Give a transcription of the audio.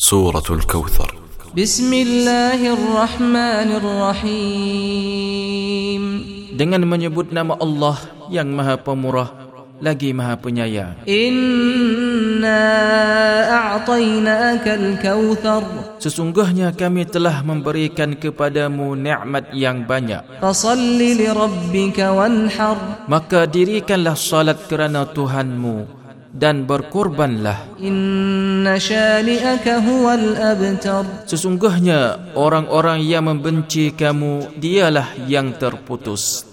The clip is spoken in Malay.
سورة الكوثر بسم الله الرحمن الرحيم dengan menyebut nama Allah yang Maha Pemurah lagi Maha Penyayang. إنا أعطيناك الكوثر Sesungguhnya kami telah memberikan kepadamu nikmat yang banyak. فصل لربك وانحر Maka dirikanlah salat kerana Tuhanmu dan berkorbanlah. Sesungguhnya orang-orang yang membenci kamu, dialah yang terputus.